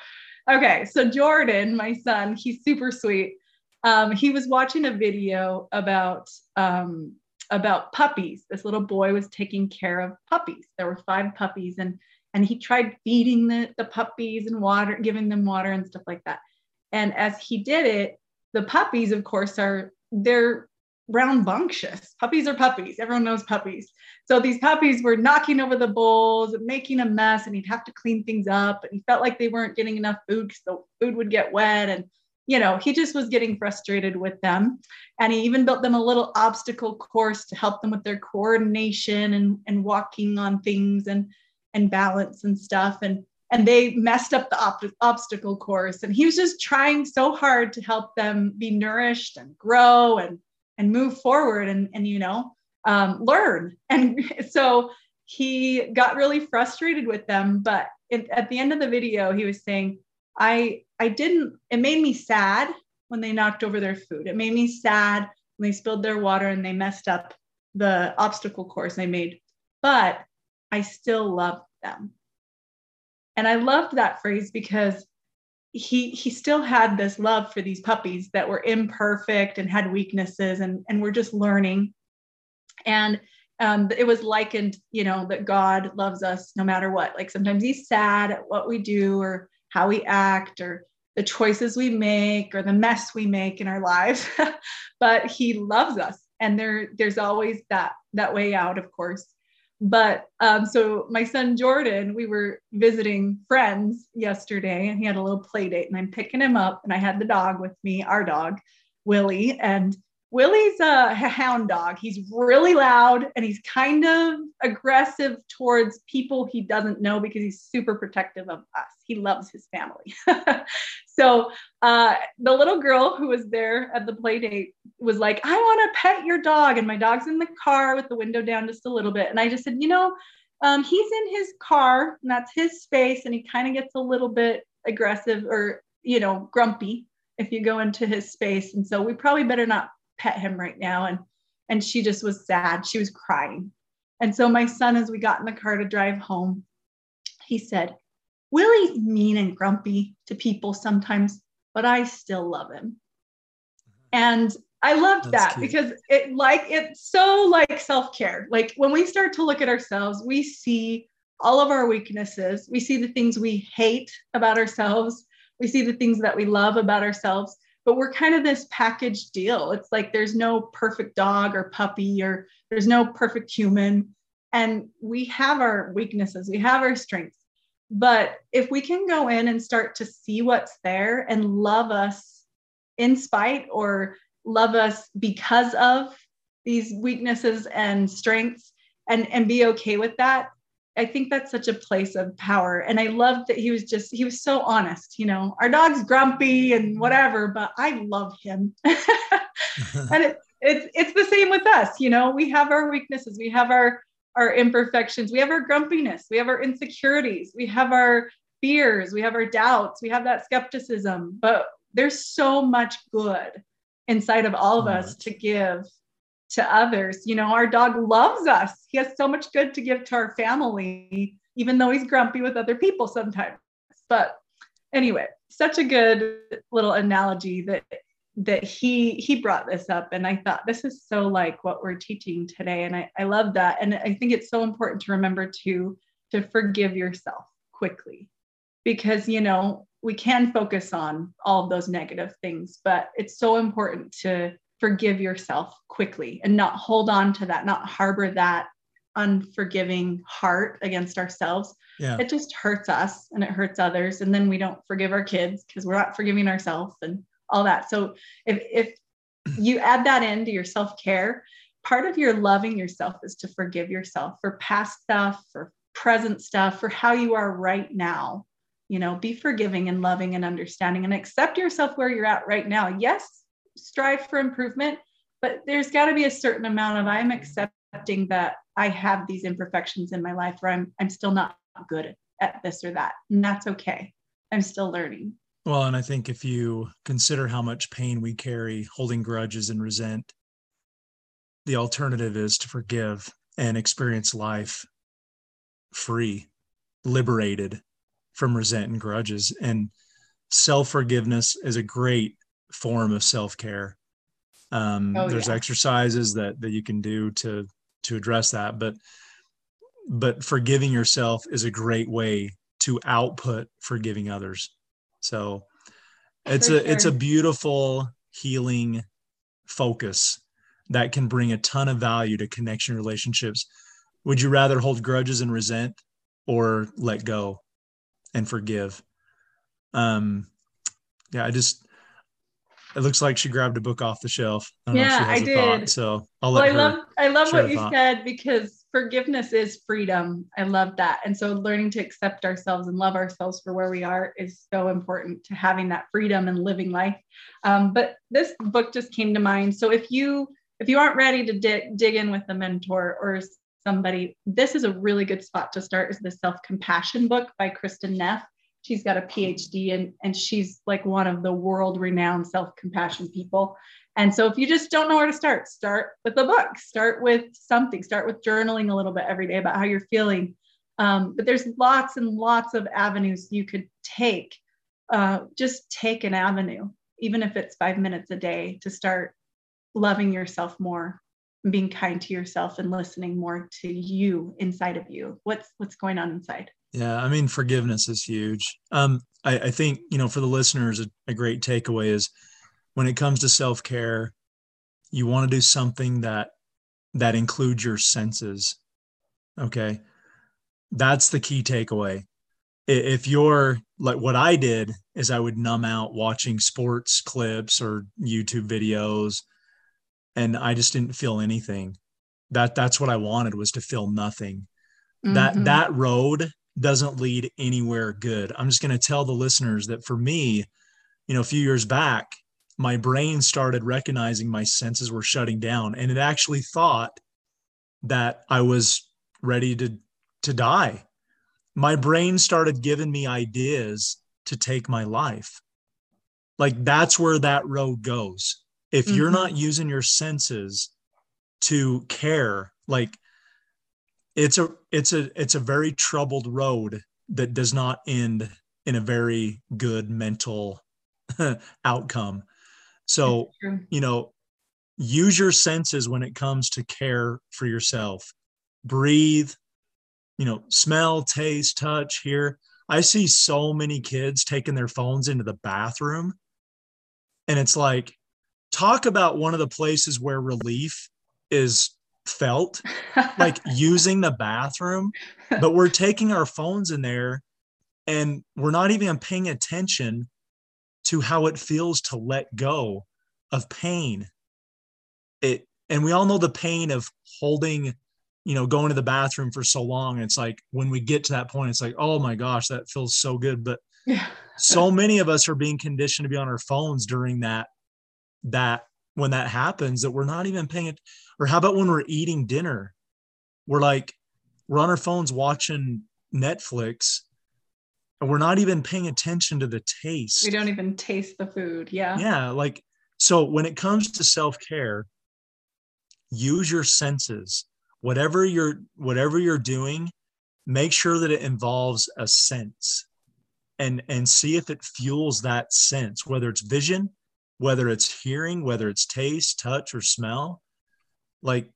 okay, so Jordan, my son, he's super sweet. Um, he was watching a video about um, about puppies. This little boy was taking care of puppies. There were five puppies, and and he tried feeding the the puppies and water, giving them water and stuff like that. And as he did it, the puppies, of course, are they're rambunctious. Puppies are puppies. Everyone knows puppies. So these puppies were knocking over the bowls making a mess, and he'd have to clean things up. And he felt like they weren't getting enough food because the food would get wet. And, you know, he just was getting frustrated with them. And he even built them a little obstacle course to help them with their coordination and, and walking on things and, and balance and stuff. And and they messed up the op- obstacle course and he was just trying so hard to help them be nourished and grow and and move forward and, and you know, um, learn. And so he got really frustrated with them. But it, at the end of the video, he was saying, I, I didn't, it made me sad when they knocked over their food. It made me sad when they spilled their water and they messed up the obstacle course they made, but I still loved them. And I loved that phrase because he he still had this love for these puppies that were imperfect and had weaknesses and and were just learning and um, it was likened you know that god loves us no matter what like sometimes he's sad at what we do or how we act or the choices we make or the mess we make in our lives but he loves us and there there's always that that way out of course but um, so my son Jordan, we were visiting friends yesterday and he had a little play date and I'm picking him up and I had the dog with me, our dog, Willie. And Willie's a hound dog. He's really loud and he's kind of aggressive towards people he doesn't know because he's super protective of us. He loves his family. so uh, the little girl who was there at the play date was like, I want to pet your dog. And my dog's in the car with the window down just a little bit. And I just said, you know, um, he's in his car and that's his space. And he kind of gets a little bit aggressive or, you know, grumpy if you go into his space. And so we probably better not pet him right now. And and she just was sad. She was crying. And so my son, as we got in the car to drive home, he said, Willie's mean and grumpy to people sometimes, but I still love him. And I loved That's that cute. because it like it's so like self-care. Like when we start to look at ourselves, we see all of our weaknesses. We see the things we hate about ourselves. We see the things that we love about ourselves but we're kind of this package deal. It's like there's no perfect dog or puppy or there's no perfect human. And we have our weaknesses, we have our strengths. But if we can go in and start to see what's there and love us in spite or love us because of these weaknesses and strengths and, and be okay with that, I think that's such a place of power. And I love that he was just, he was so honest. You know, our dog's grumpy and mm-hmm. whatever, but I love him. and it, it's it's the same with us. You know, we have our weaknesses, we have our our imperfections, we have our grumpiness, we have our insecurities, we have our fears, we have our doubts, we have that skepticism, but there's so much good inside of all of mm-hmm. us to give to others. You know, our dog loves us. He has so much good to give to our family, even though he's grumpy with other people sometimes. But anyway, such a good little analogy that that he he brought this up and i thought this is so like what we're teaching today and i, I love that and i think it's so important to remember to to forgive yourself quickly because you know we can focus on all of those negative things but it's so important to forgive yourself quickly and not hold on to that not harbor that unforgiving heart against ourselves. Yeah. it just hurts us and it hurts others and then we don't forgive our kids because we're not forgiving ourselves and all that. So if if you add that into your self-care part of your loving yourself is to forgive yourself for past stuff for present stuff for how you are right now. You know be forgiving and loving and understanding and accept yourself where you're at right now. Yes strive for improvement but there's got to be a certain amount of i'm accepting that i have these imperfections in my life where i'm i'm still not good at this or that and that's okay i'm still learning well and i think if you consider how much pain we carry holding grudges and resent the alternative is to forgive and experience life free, liberated from resent and grudges. And self forgiveness is a great form of self care. Um, oh, there's yeah. exercises that that you can do to to address that, but but forgiving yourself is a great way to output forgiving others. So it's For a sure. it's a beautiful healing focus that can bring a ton of value to connection relationships would you rather hold grudges and resent or let go and forgive? Um, yeah, I just, it looks like she grabbed a book off the shelf. I yeah, I did. Thought, so I'll let well, I love, I love what you thought. said because forgiveness is freedom. I love that. And so learning to accept ourselves and love ourselves for where we are is so important to having that freedom and living life. Um, but this book just came to mind. So if you, if you aren't ready to dig, dig in with a mentor or somebody, this is a really good spot to start is the self-compassion book by Kristin Neff. She's got a PhD and, and she's like one of the world renowned self-compassion people. And so if you just don't know where to start, start with a book, start with something, start with journaling a little bit every day about how you're feeling. Um, but there's lots and lots of avenues you could take. Uh, just take an avenue, even if it's five minutes a day to start loving yourself more being kind to yourself and listening more to you inside of you. What's what's going on inside? Yeah i mean forgiveness is huge. Um i, I think you know for the listeners a, a great takeaway is when it comes to self-care you want to do something that that includes your senses okay? That's the key takeaway. If you're like what i did is i would numb out watching sports clips or youtube videos and I just didn't feel anything. That that's what I wanted was to feel nothing. Mm-hmm. That that road doesn't lead anywhere good. I'm just going to tell the listeners that for me, you know, a few years back, my brain started recognizing my senses were shutting down and it actually thought that I was ready to to die. My brain started giving me ideas to take my life. Like that's where that road goes if mm-hmm. you're not using your senses to care like it's a it's a it's a very troubled road that does not end in a very good mental outcome. So you know use your senses when it comes to care for yourself. Breathe you know smell taste touch hear. I see so many kids taking their phones into the bathroom and it's like talk about one of the places where relief is felt like using the bathroom but we're taking our phones in there and we're not even paying attention to how it feels to let go of pain. It and we all know the pain of holding you know going to the bathroom for so long. It's like when we get to that point it's like oh my gosh that feels so good. But yeah. so many of us are being conditioned to be on our phones during that that when that happens that we're not even paying it or how about when we're eating dinner? We're like we're on our phones watching netflix and we're not even paying attention to the taste. We don't even taste the food yeah. Yeah like so when it comes to self-care use your senses. Whatever you're whatever you're doing make sure that it involves a sense and and see if it fuels that sense whether it's vision whether it's hearing, whether it's taste, touch, or smell. Like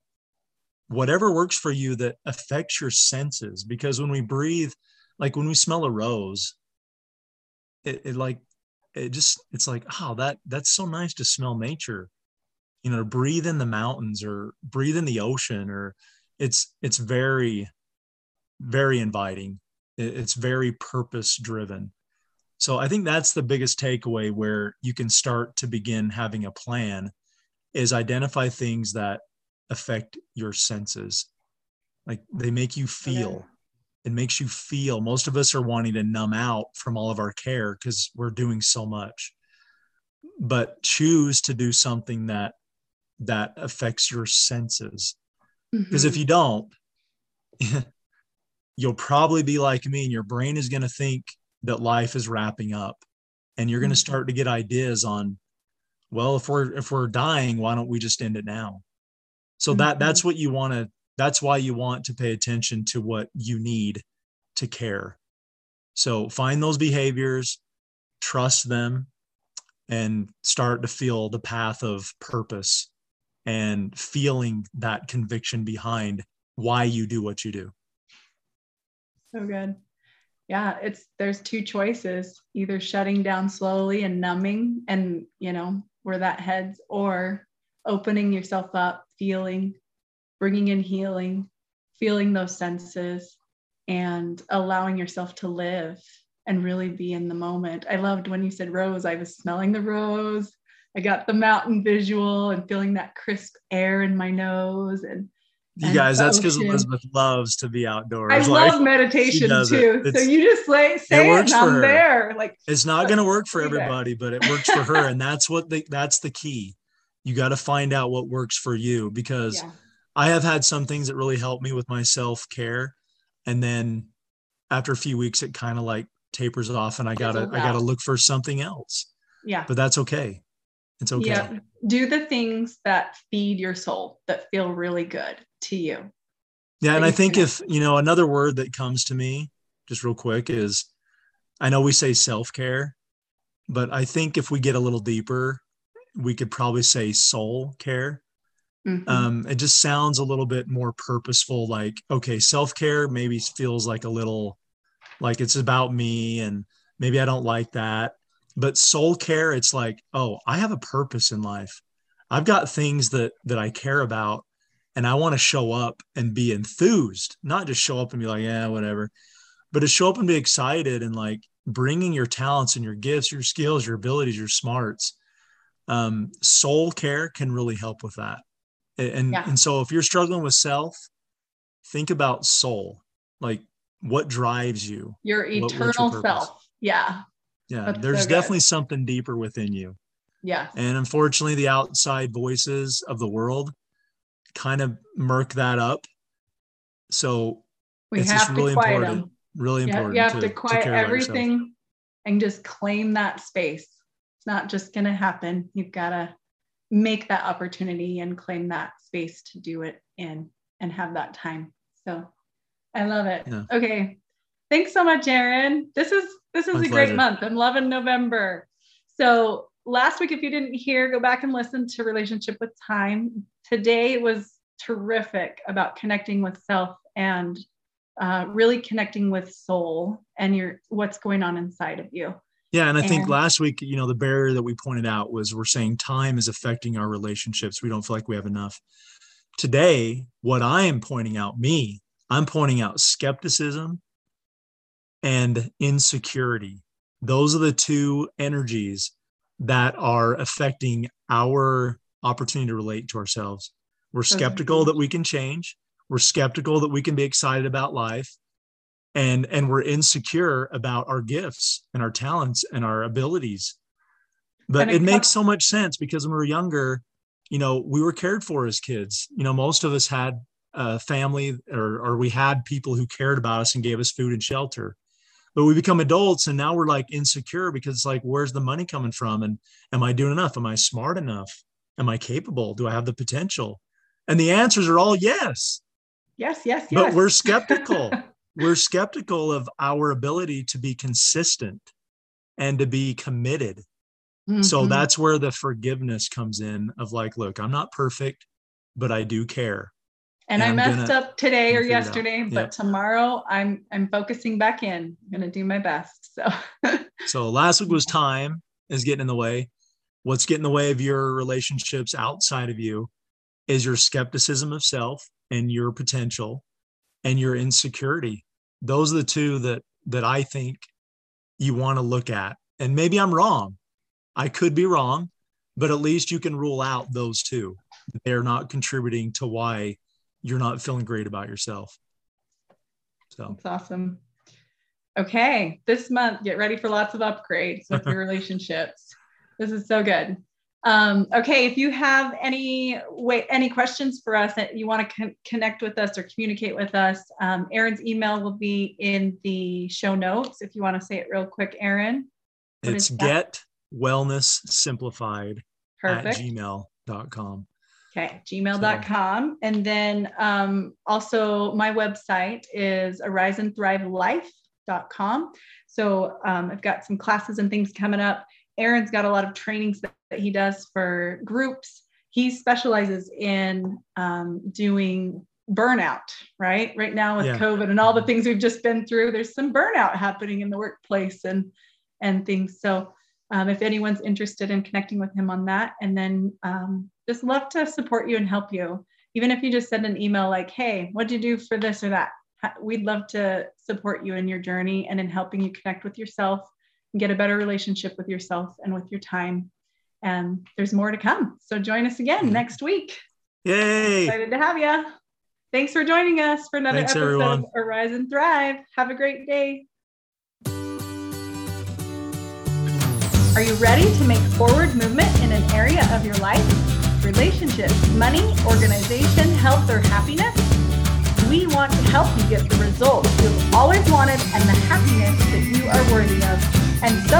whatever works for you that affects your senses. Because when we breathe, like when we smell a rose, it, it like it just it's like oh that that's so nice to smell nature you know breathe in the mountains or breathe in the ocean or it's it's very very inviting it's very purpose driven so i think that's the biggest takeaway where you can start to begin having a plan is identify things that affect your senses. Like they make you feel. It makes you feel. Most of us are wanting to numb out from all of our care because we're doing so much. But choose to do something that that affects your senses. Because mm-hmm. if you don't you'll probably be like me and your brain is going to think that life is wrapping up and you're going to mm-hmm. start to get ideas on well if we're if we're dying why don't we just end it now so mm-hmm. that that's what you want to that's why you want to pay attention to what you need to care. So find those behaviors, trust them, and start to feel the path of purpose and feeling that conviction behind why you do what you do. So good. Yeah, it's there's two choices, either shutting down slowly and numbing and, you know, where that heads or opening yourself up, feeling bringing in healing, feeling those senses, and allowing yourself to live and really be in the moment. I loved when you said rose, I was smelling the rose. I got the mountain visual and feeling that crisp air in my nose and you guys, that's because Elizabeth loves to be outdoors. I like, love meditation too. So you just like say it, it and I'm there. Like it's not going to work for everybody, but it works for her, and that's what the that's the key. You got to find out what works for you because yeah. I have had some things that really helped me with my self care, and then after a few weeks, it kind of like tapers off, and I gotta I gotta look for something else. Yeah, but that's okay. It's okay. Yeah, do the things that feed your soul that feel really good to you. Yeah, and I think if you know another word that comes to me just real quick is I know we say self care, but I think if we get a little deeper, we could probably say soul care Mm-hmm. Um, it just sounds a little bit more purposeful. Like, okay, self care maybe feels like a little like it's about me, and maybe I don't like that. But soul care, it's like, oh, I have a purpose in life. I've got things that that I care about, and I want to show up and be enthused, not just show up and be like, yeah, whatever, but to show up and be excited and like bringing your talents and your gifts, your skills, your abilities, your smarts. Um, soul care can really help with that. And yeah. and so if you're struggling with self think about soul. Like what drives you? Your eternal what, your self. Yeah. Yeah That's there's so definitely something deeper within you. Yeah. And unfortunately the outside voices of the world kind of murk that up so we it's have really to quiet important them. really important you have to, to quiet to everything and just claim that space it's not just going to happen you've got to make that opportunity and claim that space to do it in and have that time. So I love it. Yeah. Okay. Thanks so much, Aaron. This is this is My a pleasure. great month. I'm loving November. So last week, if you didn't hear, go back and listen to Relationship with Time. Today was terrific about connecting with self and uh, really connecting with soul and your what's going on inside of you. Yeah, and I think last week, you know, the barrier that we pointed out was we're saying time is affecting our relationships. We don't feel like we have enough. Today, what I am pointing out, me, I'm pointing out skepticism and insecurity. Those are the two energies that are affecting our opportunity to relate to ourselves. We're skeptical that we can change. We're skeptical that we can be excited about life. And and we're insecure about our gifts and our talents and our abilities. But it, it makes so much sense because when we were younger you know we were cared for as kids. You know most of us had a family or or we had people who cared about us and gave us food and shelter. But we become adults and now we're like insecure because it's like where's the money coming from? And am i doing enough? Am i smart enough am i capable do i have the potential and the answers are all yes yes yes yes but we're skeptical we're skeptical of our ability to be consistent and to be committed So Mhm. that's where the forgiveness comes in of like, look, I'm not perfect, but I do care. and and I I'm messed up today or yesterday, but Yep. tomorrow I'm I'm focusing back in. I'm gonna do my best. So So last week was time is getting in the way. What's getting in the way of your relationships outside of you is your skepticism of self and your potential and your insecurity. Those are the two that that I think you want to look at. And maybe I'm wrong. I could be wrong, but at least you can rule out those two. They're not contributing to why you're not feeling great about yourself. So that's awesome. Okay, this month get ready for lots of upgrades with your relationships. This is so good. Um, okay, if you have any way, any questions for us that you want to con- connect with us or communicate with us, um, Aaron's email will be in the show notes. If you want to say it real quick, Aaron. It's get wellness simplified at Perfect. gmail.com. Okay, gmail.com. And then um, also my website is ariseandthrivelife.com. So um, I've got some classes and things coming up. Aaron's got a lot of trainings that, that he does for groups. He specializes in um, doing burnout, right? Right now with Yeah. COVID and all the things we've just been through, there's some burnout happening in the workplace and and things. So um, if anyone's interested in connecting with him on that, and then um, just love to support you and help you. Even if you just send an email like, hey, what'd you do for this or that? We'd love to support you in your journey and in helping you connect with yourself get a better relationship with yourself and with your time. And there's more to come. So join us again Mhm. next week. Yay! Excited to have you. Thanks for joining us for another Thanks, episode everyone. of Arise and Thrive. Have a great day. Are you ready to make forward movement in an area of your life? Relationships, money, organization, health, or happiness? We want to help you get the results you've always wanted and the happiness that you are worthy of. And so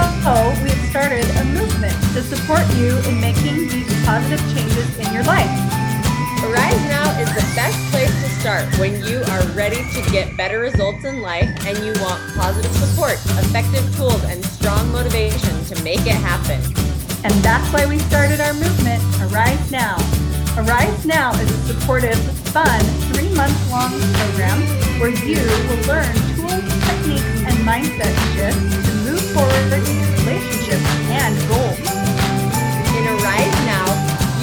we have started a movement to support you in making these positive changes in your life. Arise Now is the best place to start when you are ready to get better results in life and you want positive support, effective tools, and strong motivation to make it happen. And that's why we started our movement, Arise Now. Arise Now is a supportive, fun, three month long program where you will learn tools, techniques, and mindset shifts to move forward in your relationships and goals. In Arise Now,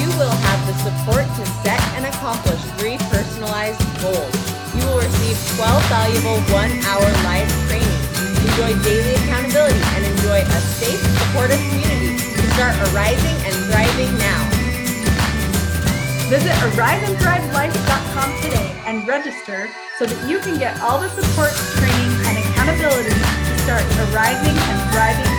you will have the support to set and accomplish three personalized goals. You will receive 12 valuable one-hour live trainings, enjoy daily accountability, and enjoy a safe, supportive community to start arising and thriving now. Visit ariseandthrivelife.com today and register so that you can get all the support, training, and accountability to start arising and thriving